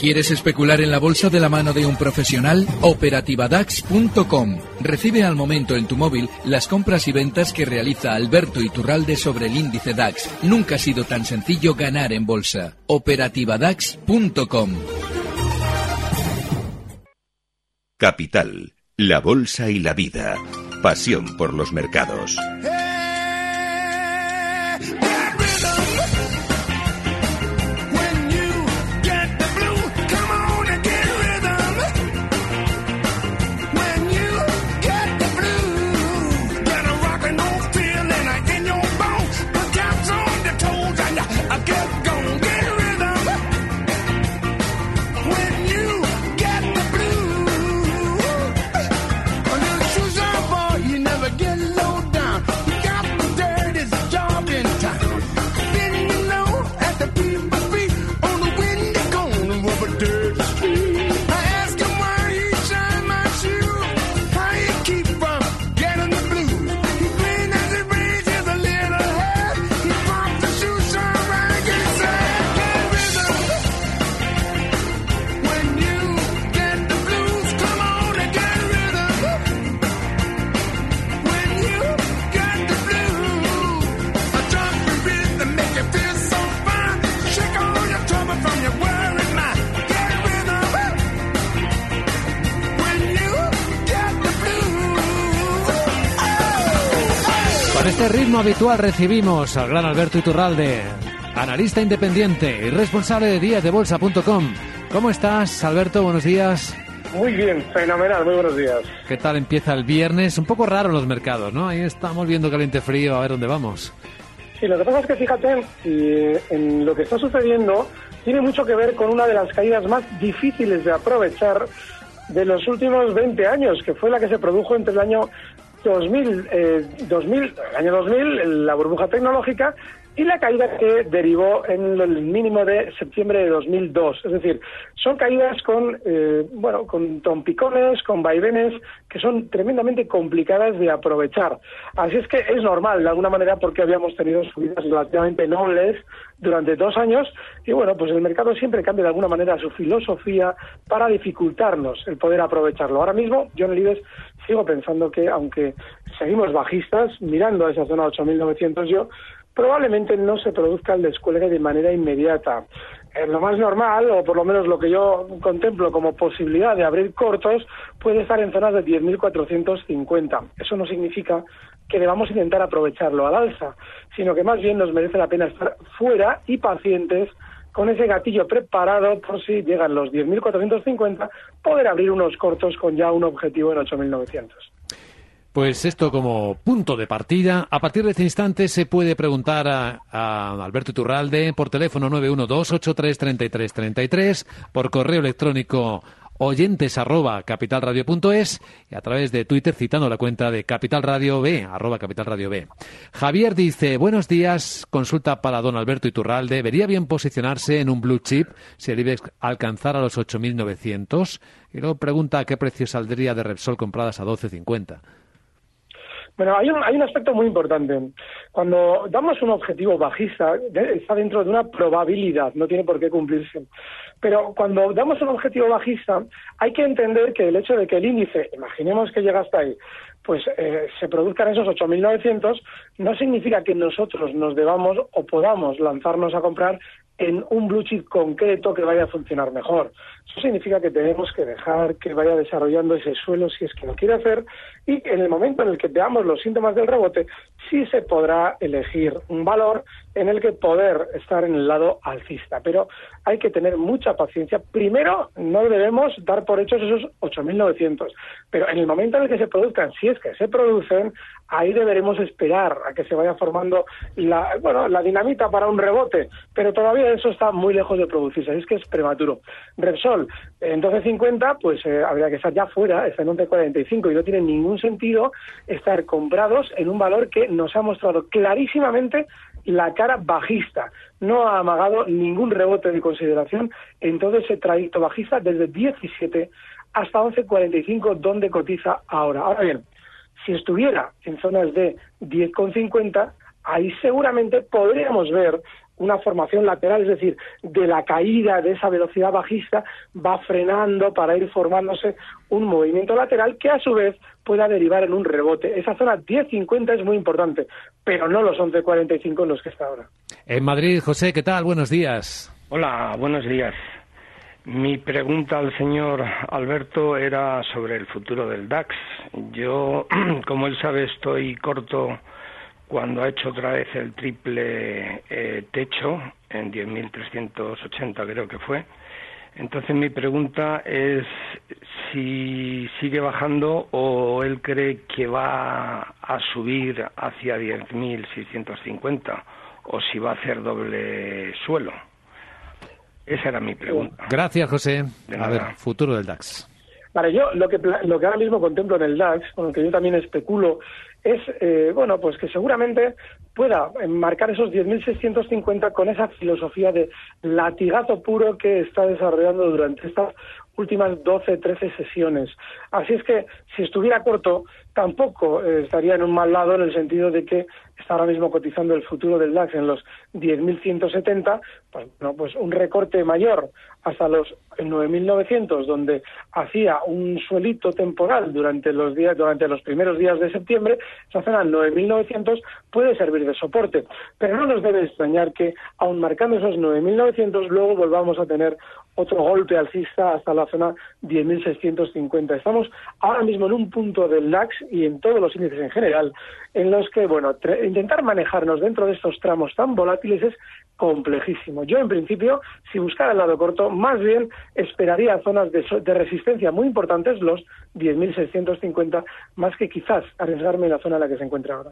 ¿Quieres especular en la bolsa de la mano de un profesional? Operativadax.com. Recibe al momento en tu móvil las compras y ventas que realiza Alberto Iturralde sobre el índice DAX. Nunca ha sido tan sencillo ganar en bolsa. Operativadax.com. Capital, la bolsa y la vida. Pasión por los mercados. get going. Este ritmo habitual recibimos al gran Alberto Iturralde, analista independiente y responsable de díasdebolsa.com. ¿Cómo estás, Alberto? Buenos días. Muy bien, fenomenal, muy buenos días. ¿Qué tal empieza el viernes? Un poco raro los mercados, ¿no? Ahí estamos viendo caliente frío, a ver dónde vamos. Sí, lo que pasa es que fíjate, en lo que está sucediendo tiene mucho que ver con una de las caídas más difíciles de aprovechar de los últimos 20 años, que fue la que se produjo entre el año 2000, eh, 2000, el año 2000, la burbuja tecnológica y la caída que derivó en el mínimo de septiembre de 2002. Es decir, son caídas con, eh, bueno, con trompicones, con vaivenes, que son tremendamente complicadas de aprovechar. Así es que es normal, de alguna manera, porque habíamos tenido subidas relativamente nobles durante dos años y bueno, pues el mercado siempre cambia de alguna manera su filosofía para dificultarnos el poder aprovecharlo. Ahora mismo, el IBEX sigo pensando que aunque seguimos bajistas, mirando a esa zona 8.900 yo, probablemente no se produzca el descuelgue de manera inmediata. Eh, lo más normal, o por lo menos lo que yo contemplo como posibilidad de abrir cortos, puede estar en zonas de 10.450. Eso no significa que debamos intentar aprovecharlo al alza, sino que más bien nos merece la pena estar fuera y pacientes con ese gatillo preparado por si llegan los 10.450, poder abrir unos cortos con ya un objetivo en 8.900. Pues esto como punto de partida. A partir de este instante se puede preguntar a, Alberto Iturralde por teléfono 912-833333, por correo electrónico oyentes arroba capitalradio.es y a través de Twitter citando la cuenta de Capital Radio B, arroba Capital Radio B. Javier dice, buenos días, consulta para don Alberto Iturralde, ¿vería bien posicionarse en un blue chip si el IBEX alcanzara los 8.900? Y luego pregunta a qué precio saldría de Repsol compradas a 12.50. Bueno, hay un, hay un aspecto muy importante. Cuando damos un objetivo bajista, está dentro de una probabilidad, no tiene por qué cumplirse. Pero cuando damos un objetivo bajista, hay que entender que el hecho de que el índice, imaginemos que llega hasta ahí, pues eh, se produzcan esos 8.900, no significa que nosotros nos debamos o podamos lanzarnos a comprar en un blue chip concreto que vaya a funcionar mejor. Eso significa que tenemos que dejar que vaya desarrollando ese suelo si es que lo quiere hacer y en el momento en el que veamos los síntomas del rebote, sí se podrá elegir un valor en el que poder estar en el lado alcista. Pero hay que tener mucha paciencia. Primero, no debemos dar por hechos esos 8.900, pero en el momento en el que se produzcan, si es que se producen, ahí deberemos esperar a que se vaya formando la, bueno, la dinamita para un rebote, pero todavía eso está muy lejos de producirse, es que es prematuro. Repsol, en 12.50, pues eh, habría que estar ya fuera, está en 11.45 y no tiene ningún sentido estar comprados en un valor que nos ha mostrado clarísimamente la cara bajista. No ha amagado ningún rebote de consideración en todo ese trayecto bajista desde 17 hasta 11.45, donde cotiza ahora. Ahora bien, si estuviera en zonas de 10,50, ahí seguramente podríamos ver una formación lateral, es decir, de la caída de esa velocidad bajista va frenando para ir formándose un movimiento lateral que a su vez pueda derivar en un rebote. Esa zona 10.50 es muy importante, pero no los 11.45 en los que está ahora. En Madrid, José, ¿qué tal? Buenos días. Hola, buenos días. Mi pregunta al señor Alberto era sobre el futuro del DAX. Yo, como él sabe, estoy corto cuando ha hecho otra vez el triple eh, techo en 10.380 creo que fue. Entonces mi pregunta es si sigue bajando o él cree que va a subir hacia 10.650 o si va a hacer doble suelo. Esa era mi pregunta. Gracias, José. a ver, futuro del DAX. Vale, yo lo que, lo que ahora mismo contemplo en el DAX, con lo que yo también especulo, es, eh, bueno, pues que seguramente pueda marcar esos 10.650 con esa filosofía de latigazo puro que está desarrollando durante estas últimas 12, 13 sesiones. Así es que si estuviera corto, tampoco eh, estaría en un mal lado en el sentido de que está ahora mismo cotizando el futuro del DAX en los 10.170, pues, no, pues un recorte mayor hasta los 9.900, donde hacía un suelito temporal durante los días, durante los primeros días de septiembre, esa zona 9.900 puede servir de soporte. Pero no nos debe extrañar que, aun marcando esos 9.900, luego volvamos a tener otro golpe alcista hasta la zona 10.650. Estamos ahora mismo en un punto del DAX y en todos los índices en general, en los que, bueno, intentar manejarnos dentro de estos tramos tan volátiles es complejísimo. Yo, en principio, si buscara el lado corto, más bien esperaría zonas de, de resistencia muy importantes, los 10.650, más que quizás arriesgarme en la zona en la que se encuentra ahora.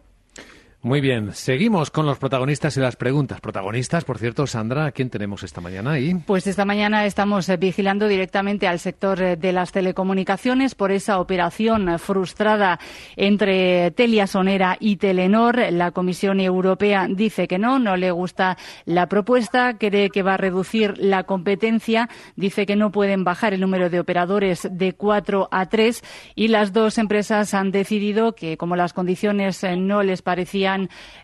Muy bien, seguimos con los protagonistas y las preguntas. Protagonistas, por cierto, Sandra, ¿a quién tenemos esta mañana ahí? Pues esta mañana estamos eh, vigilando directamente al sector eh, de las telecomunicaciones por esa operación eh, frustrada entre Telia Sonera y Telenor. La Comisión Europea dice que no, no le gusta la propuesta, cree que va a reducir la competencia, dice que no pueden bajar el número de operadores de cuatro a tres y las dos empresas han decidido que, como las condiciones no les parecían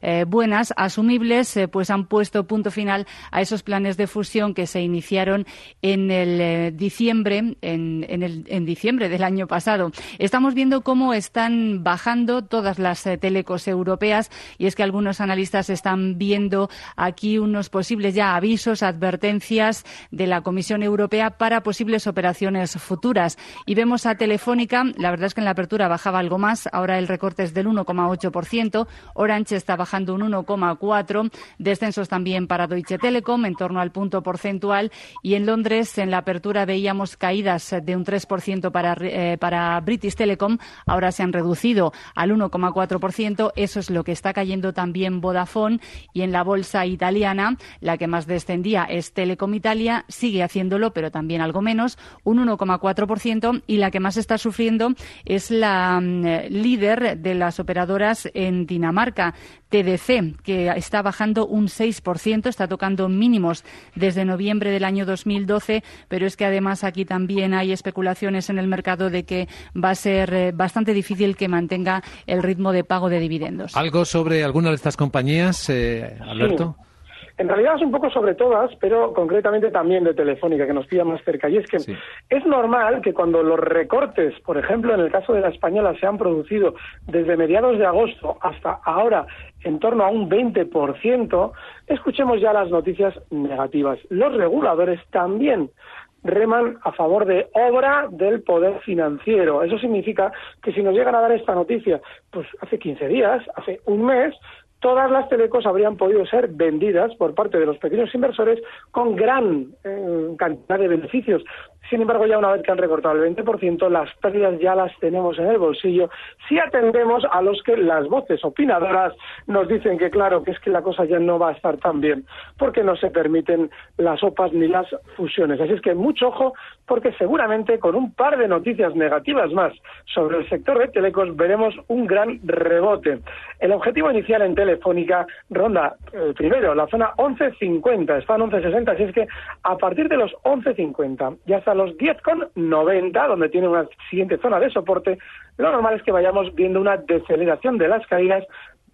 eh, buenas, asumibles, eh, pues han puesto punto final a esos planes de fusión que se iniciaron en el eh, diciembre, en, diciembre del año pasado. Estamos viendo cómo están bajando todas las telecos europeas y es que algunos analistas están viendo aquí unos posibles ya avisos, advertencias de la Comisión Europea para posibles operaciones futuras. Y vemos a Telefónica, la verdad es que en la apertura bajaba algo más, ahora el recorte es del 1,8%. Orange está bajando un 1,4, descensos también para Deutsche Telekom en torno al punto porcentual y en Londres en la apertura veíamos caídas de un 3% para, eh, para British Telecom, ahora se han reducido al 1,4%, eso es lo que está cayendo también Vodafone y en la bolsa italiana la que más descendía es Telecom Italia, sigue haciéndolo pero también algo menos, un 1,4% y la que más está sufriendo es la mm, líder de las operadoras en Dinamarca TDC, que está bajando un 6%, está tocando mínimos desde noviembre del año 2012, pero es que además aquí también hay especulaciones en el mercado de que va a ser eh, bastante difícil que mantenga el ritmo de pago de dividendos. ¿Algo sobre alguna de estas compañías, eh, Alberto? En realidad es un poco sobre todas, pero concretamente también de Telefónica, que nos pilla más cerca. Y es que es normal que cuando los recortes, por ejemplo, en el caso de la española, se han producido desde mediados de agosto hasta ahora en torno a un 20%, escuchemos ya las noticias negativas. Los reguladores también reman a favor de obra del poder financiero. Eso significa que si nos llegan a dar esta noticia, pues hace 15 días, hace un mes, todas las telecos habrían podido ser vendidas por parte de los pequeños inversores con gran eh, cantidad de beneficios. Sin embargo, ya una vez que han recortado el 20%, las pérdidas ya las tenemos en el bolsillo si atendemos a los que las voces opinadoras nos dicen que, claro, que es que la cosa ya no va a estar tan bien, porque no se permiten las OPAs ni las fusiones. Así es que mucho ojo, porque seguramente con un par de noticias negativas más sobre el sector de telecos veremos un gran rebote. El objetivo inicial en Telefónica ronda, eh, primero, la zona 11.50, está en 11.60, así es que a partir de los 11.50 ya está los 10,90, donde tiene una siguiente zona de soporte, lo normal es que vayamos viendo una deceleración de las caídas.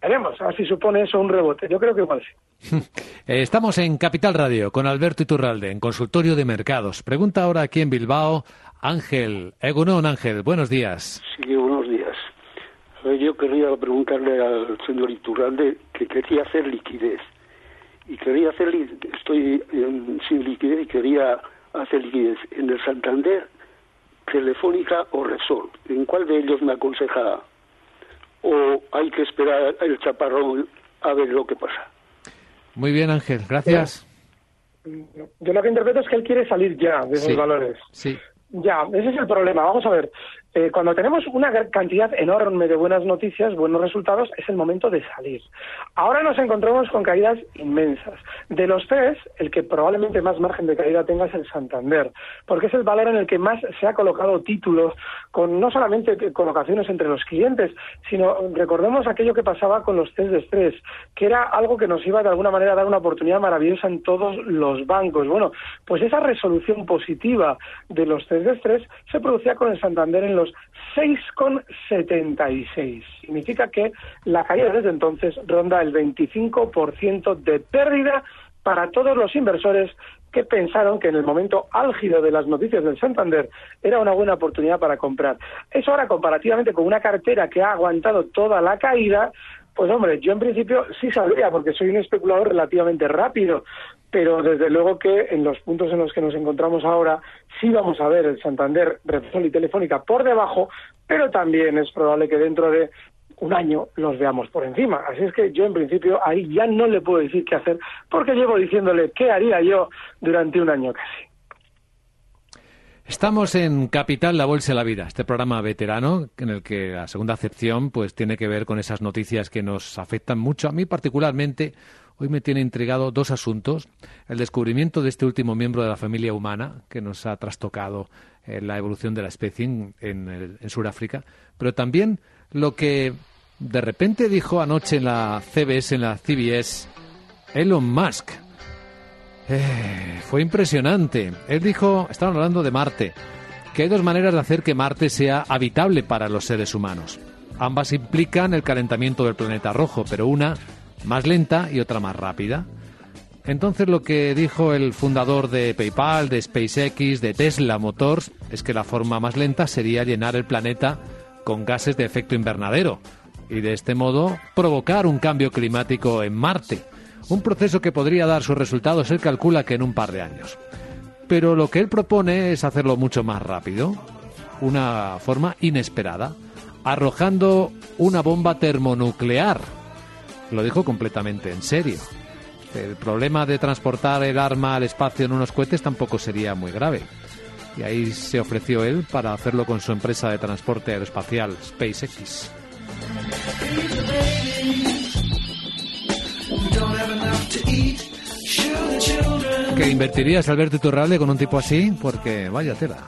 Veremos a ver si supone eso un rebote. Yo creo que igual sí. Eh, estamos en Capital Radio con Alberto Iturralde, en consultorio de mercados. Pregunta ahora aquí en Bilbao Ángel. Egunon Ángel, buenos días. Sí, buenos días. Yo quería preguntarle al señor Iturralde que quería hacer liquidez. Y quería hacer, estoy sin liquidez y quería hacer liquidez en el Santander, Telefónica o Resol. ¿En cuál de ellos me aconseja o hay que esperar el chaparrón a ver lo que pasa? Muy bien, Ángel, gracias. Yo lo que interpreto es que él quiere salir ya de esos valores. Sí. Ya, ese es el problema. Vamos a ver. Eh, cuando tenemos una cantidad enorme de buenas noticias, buenos resultados, es el momento de salir. Ahora nos encontramos con caídas inmensas. De los tres, el que probablemente más margen de caída tenga es el Santander, porque es el valor en el que más se ha colocado títulos, con no solamente colocaciones entre los clientes, sino recordemos aquello que pasaba con los test de estrés, que era algo que nos iba de alguna manera a dar una oportunidad maravillosa en todos los bancos. Bueno, pues esa resolución positiva de los test de estrés se producía con el Santander en 6,76. Significa que la caída desde entonces ronda el 25% de pérdida para todos los inversores que pensaron que en el momento álgido de las noticias del Santander era una buena oportunidad para comprar. Eso ahora comparativamente con una cartera que ha aguantado toda la caída, pues hombre, yo en principio sí saldría porque soy un especulador relativamente rápido, pero desde luego que en los puntos en los que nos encontramos ahora sí vamos a ver el Santander, Repsol y Telefónica por debajo, pero también es probable que dentro de un año los veamos por encima. Así es que yo en principio ahí ya no le puedo decir qué hacer porque llevo diciéndole qué haría yo durante un año casi. Estamos en Capital, la Bolsa de la Vida, este programa veterano en el que la segunda acepción pues tiene que ver con esas noticias que nos afectan mucho. A mí particularmente hoy me tiene intrigado dos asuntos. El descubrimiento de este último miembro de la familia humana que nos ha trastocado eh, la evolución de la especie en, en Sudáfrica, pero también lo que de repente dijo anoche en la CBS, en la CBS, Elon Musk eh, fue impresionante. Él dijo, estaban hablando de Marte, que hay dos maneras de hacer que Marte sea habitable para los seres humanos. Ambas implican el calentamiento del planeta rojo, pero una más lenta y otra más rápida. Entonces lo que dijo el fundador de PayPal, de SpaceX, de Tesla Motors, es que la forma más lenta sería llenar el planeta con gases de efecto invernadero y de este modo provocar un cambio climático en Marte. Un proceso que podría dar sus resultados, él calcula que en un par de años. Pero lo que él propone es hacerlo mucho más rápido, una forma inesperada, arrojando una bomba termonuclear. Lo dijo completamente en serio. El problema de transportar el arma al espacio en unos cohetes tampoco sería muy grave. Y ahí se ofreció él para hacerlo con su empresa de transporte aeroespacial SpaceX. ¿Que invertirías, Alberto Iturralde, con un tipo así? Porque vaya tela.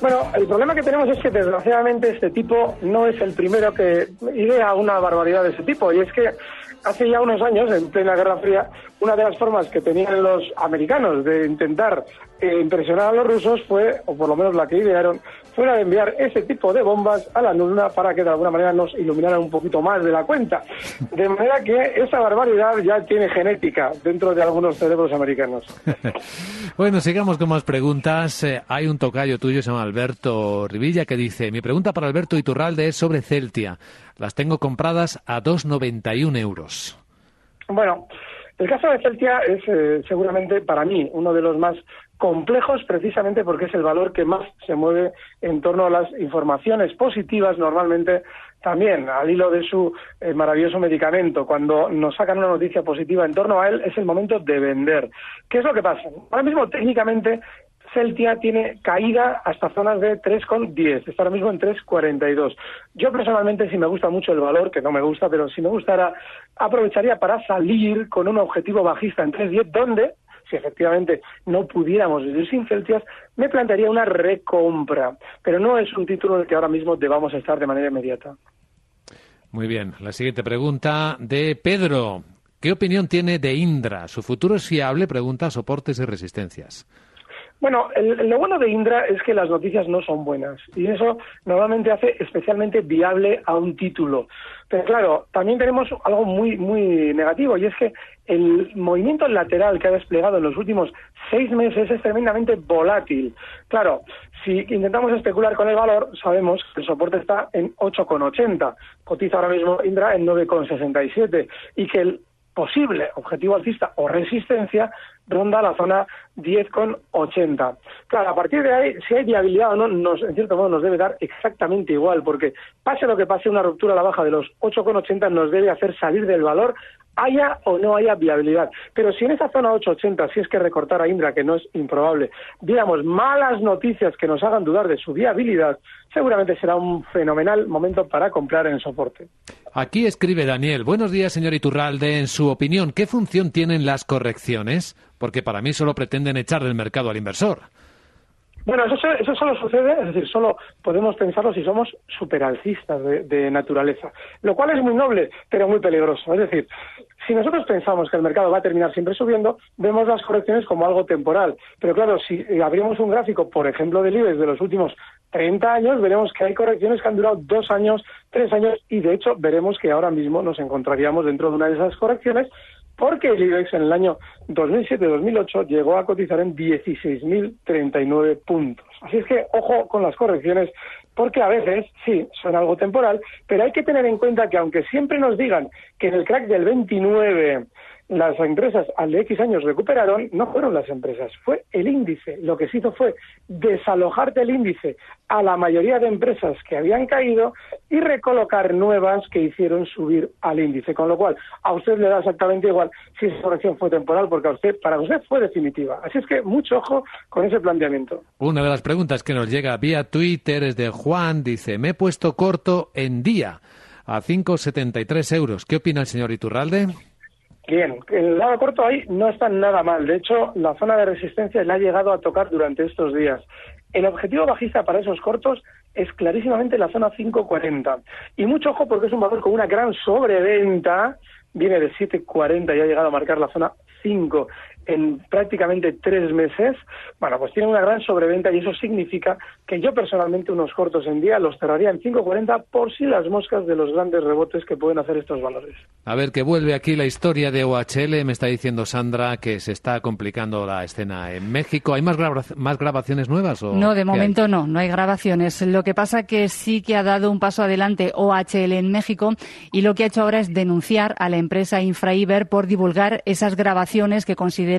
Bueno, el problema que tenemos es que desgraciadamente este tipo no es el primero que idea una barbaridad de ese tipo. Y es que hace ya unos años, en plena Guerra Fría, una de las formas que tenían los americanos de intentar eh, impresionar a los rusos fue, o por lo menos la que idearon, fue la de enviar ese tipo de bombas a la Luna para que de alguna manera nos iluminaran un poquito más de la cuenta. De manera que esa barbaridad ya tiene genética dentro de algunos cerebros americanos. bueno, sigamos con más preguntas. Eh, hay un tocayo tuyo, se llama Alberto Rivilla, que dice, mi pregunta para Alberto Iturralde es sobre Celtia. Las tengo compradas a 2,91 euros. Bueno, el caso de Celtia es eh, seguramente para mí uno de los más complejos precisamente porque es el valor que más se mueve en torno a las informaciones positivas normalmente también al hilo de su eh, maravilloso medicamento. Cuando nos sacan una noticia positiva en torno a él es el momento de vender. ¿Qué es lo que pasa? Ahora mismo técnicamente Celtia tiene caída hasta zonas de 3,10, está ahora mismo en 3,42. Yo personalmente, si me gusta mucho el valor, que no me gusta, pero si me gustara, aprovecharía para salir con un objetivo bajista en 3,10, donde, si efectivamente no pudiéramos vivir sin Celtias, me plantearía una recompra. Pero no es un título en el que ahora mismo debamos estar de manera inmediata. Muy bien. La siguiente pregunta de Pedro. ¿Qué opinión tiene de Indra? ¿Su futuro es fiable? Pregunta soportes y resistencias. Bueno, lo bueno de Indra es que las noticias no son buenas y eso normalmente hace especialmente viable a un título. Pero claro, también tenemos algo muy muy negativo y es que el movimiento lateral que ha desplegado en los últimos seis meses es tremendamente volátil. Claro, si intentamos especular con el valor, sabemos que el soporte está en 8,80, cotiza ahora mismo Indra en 9,67 y que el posible objetivo alcista o resistencia ronda la zona 10,80. Claro, a partir de ahí, si hay viabilidad o no, nos, en cierto modo nos debe dar exactamente igual, porque pase lo que pase, una ruptura a la baja de los 8,80 nos debe hacer salir del valor haya o no haya viabilidad. Pero si en esa zona 880, si es que recortar a Indra, que no es improbable, digamos malas noticias que nos hagan dudar de su viabilidad, seguramente será un fenomenal momento para comprar en soporte. Aquí escribe Daniel. Buenos días, señor Iturralde. En su opinión, ¿qué función tienen las correcciones? Porque para mí solo pretenden echar del mercado al inversor. Bueno, eso, eso solo sucede, es decir, solo podemos pensarlo si somos superalcistas de, de, naturaleza, lo cual es muy noble, pero muy peligroso. Es decir, si nosotros pensamos que el mercado va a terminar siempre subiendo, vemos las correcciones como algo temporal. Pero claro, si abrimos un gráfico, por ejemplo, del IBEX de los últimos 30 años, veremos que hay correcciones que han durado dos años, tres años, y de hecho veremos que ahora mismo nos encontraríamos dentro de una de esas correcciones porque el IBEX en el año 2007-2008 llegó a cotizar en 16.039 puntos. Así es que ojo con las correcciones, porque a veces sí, son algo temporal, pero hay que tener en cuenta que aunque siempre nos digan que en el crack del 29 las empresas al X años recuperaron, no fueron las empresas, fue el índice. Lo que se hizo fue desalojar del índice a la mayoría de empresas que habían caído y recolocar nuevas que hicieron subir al índice. Con lo cual, a usted le da exactamente igual si esa corrección fue temporal, porque a usted, para usted fue definitiva. Así es que mucho ojo con ese planteamiento. Una de las preguntas que nos llega vía Twitter es de Juan, dice, me he puesto corto en día a 5,73 euros. ¿Qué opina el señor Iturralde? Bien, el lado corto ahí no está nada mal. De hecho, la zona de resistencia la ha llegado a tocar durante estos días. El objetivo bajista para esos cortos es clarísimamente la zona 540. Y mucho ojo porque es un valor con una gran sobreventa. Viene de 740 y ha llegado a marcar la zona 5 en prácticamente tres meses, bueno, pues tiene una gran sobreventa y eso significa que yo personalmente unos cortos en día los cerraría en 5.40 por si las moscas de los grandes rebotes que pueden hacer estos valores. A ver, que vuelve aquí la historia de OHL, me está diciendo Sandra que se está complicando la escena en México. ¿Hay más, más grabaciones nuevas? O no, de momento no, no hay grabaciones. Lo que pasa que sí que ha dado un paso adelante OHL en México y lo que ha hecho ahora es denunciar a la empresa Infraiber por divulgar esas grabaciones que considera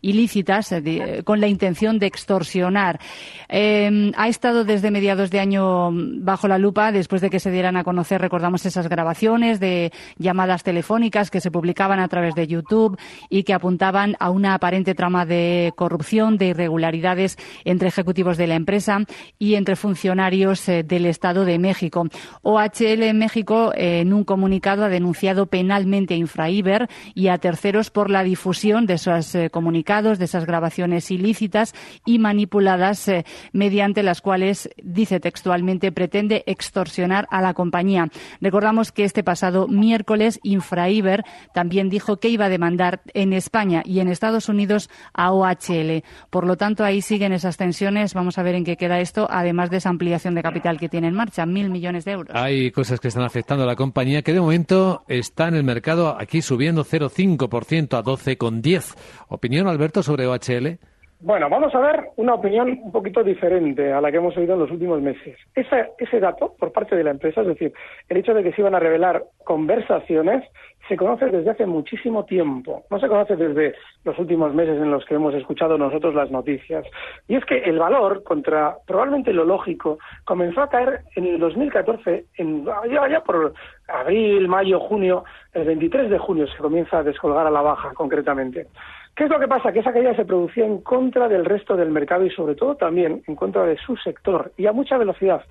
ilícitas eh, con la intención de extorsionar. Em, ha estado desde mediados de año bajo la lupa después de que se dieran a conocer, recordamos esas grabaciones de llamadas telefónicas que se publicaban a través de YouTube y que apuntaban a una aparente trama de corrupción, de irregularidades entre ejecutivos de la empresa y entre funcionarios eh, del Estado de México. OHL México, eh, en un comunicado, ha denunciado penalmente a Infraiber y a terceros por la difusión de esas eh, comunicados, de esas grabaciones ilícitas y manipuladas eh, mediante las cuales, dice textualmente, pretende extorsionar a la compañía. Recordamos que este pasado miércoles Infraiber también dijo que iba a demandar en España y en Estados Unidos a OHL. Por lo tanto, ahí siguen esas tensiones. Vamos a ver en qué queda esto, además de esa ampliación de capital que tiene en marcha, mil millones de euros. Hay cosas que están afectando a la compañía que de momento está en el mercado aquí subiendo 0,5% a 12,10. ¿Opinión, Alberto, sobre OHL? Bueno, vamos a ver una opinión un poquito diferente a la que hemos oído en los últimos meses. Ese, ese dato por parte de la empresa, es decir, el hecho de que se iban a revelar conversaciones, se conoce desde hace muchísimo tiempo. No se conoce desde los últimos meses en los que hemos escuchado nosotros las noticias. Y es que el valor, contra probablemente lo lógico, comenzó a caer en el 2014, en, ya, por abril, mayo, junio, el 23 de junio se comienza a descolgar a la baja concretamente. ¿Qué es lo que pasa? Que esa caída se producía en contra del resto del mercado y sobre todo también en contra de su sector y a mucha velocidad.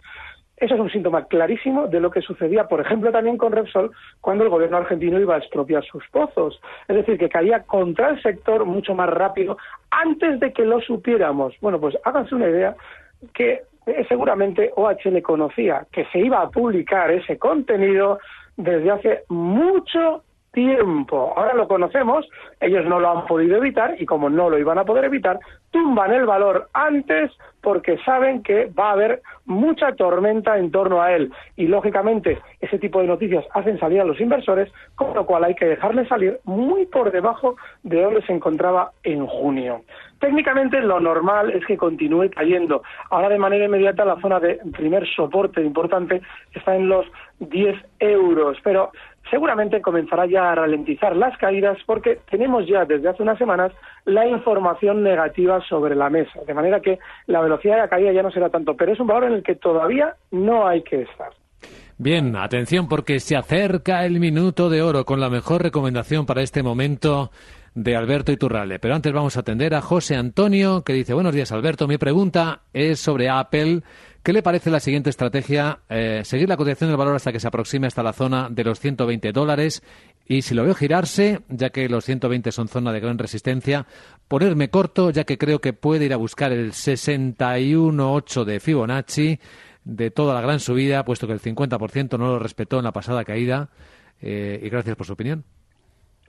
Eso es un síntoma clarísimo de lo que sucedía, por ejemplo, también con Repsol cuando el gobierno argentino iba a expropiar sus pozos. Es decir, que caía contra el sector mucho más rápido antes de que lo supiéramos. Bueno, pues háganse una idea que eh, seguramente OHL conocía que se iba a publicar ese contenido desde hace mucho tiempo. Ahora lo conocemos, ellos no lo han podido evitar y como no lo iban a poder evitar, tumban el valor antes porque saben que va a haber mucha tormenta en torno a él y lógicamente ese tipo de noticias hacen salir a los inversores, con lo cual hay que dejarle salir muy por debajo de donde se encontraba en junio. Técnicamente lo normal es que continúe cayendo. Ahora de manera inmediata la zona de primer soporte importante está en los 10 euros, pero seguramente comenzará ya a ralentizar las caídas porque tenemos ya desde hace unas semanas la información negativa sobre la mesa, de manera que la velocidad de la caída ya no será tanto, pero es un valor en el que todavía no hay que estar. Bien, atención porque se acerca el minuto de oro con la mejor recomendación para este momento de Alberto Iturralde. Pero antes vamos a atender a José Antonio, que dice, buenos días Alberto, mi pregunta es sobre Apple. ¿Qué le parece la siguiente estrategia? Eh, seguir la cotización del valor hasta que se aproxime hasta la zona de los 120 dólares y si lo veo girarse, ya que los 120 son zona de gran resistencia, ponerme corto, ya que creo que puede ir a buscar el 61.8 de Fibonacci de toda la gran subida, puesto que el 50% no lo respetó en la pasada caída. Eh, y gracias por su opinión.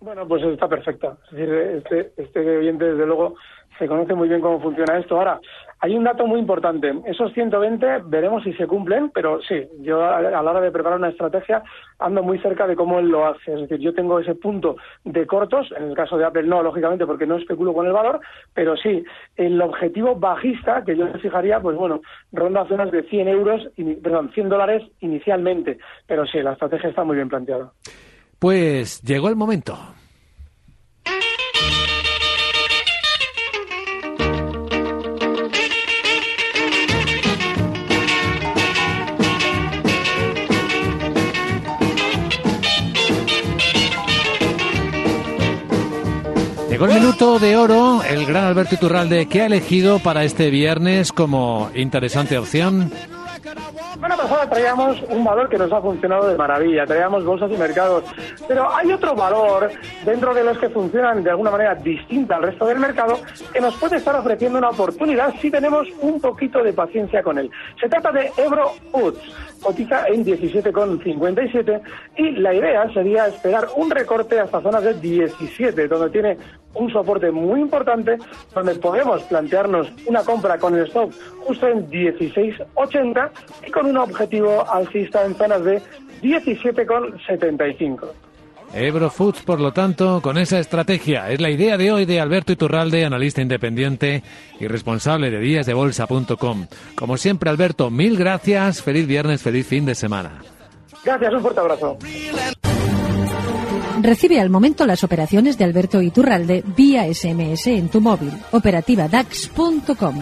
Bueno, pues está perfecta. Este, este oyente, desde luego, se conoce muy bien cómo funciona esto. Ahora, hay un dato muy importante. Esos 120 veremos si se cumplen, pero sí, yo a la hora de preparar una estrategia ando muy cerca de cómo él lo hace. Es decir, yo tengo ese punto de cortos, en el caso de Apple no, lógicamente, porque no especulo con el valor, pero sí, el objetivo bajista que yo fijaría, pues bueno, ronda zonas de 100 euros, perdón, 100 dólares inicialmente. Pero sí, la estrategia está muy bien planteada. Pues llegó el momento. Llegó el minuto de oro, el gran Alberto Iturralde, que ha elegido para este viernes como interesante opción semana pasada traíamos un valor que nos ha funcionado de maravilla, traíamos bolsas y mercados, pero hay otro valor dentro de los que funcionan de alguna manera distinta al resto del mercado que nos puede estar ofreciendo una oportunidad si tenemos un poquito de paciencia con él. Se trata de Ebro Foods, cotiza en 17,57 y la idea sería esperar un recorte hasta zonas de 17, donde tiene un soporte muy importante donde podemos plantearnos una compra con el stop justo en 16.80 y con un objetivo alcista en zonas de 17,75. Ebro Foods, por lo tanto, con esa estrategia. Es la idea de hoy de Alberto Iturralde, analista independiente y responsable de díasdebolsa.com. Como siempre, Alberto, mil gracias. Feliz viernes, feliz fin de semana. Gracias, un fuerte abrazo. Recibe al momento las operaciones de Alberto Iturralde vía SMS en tu móvil. Operativa DAX.com.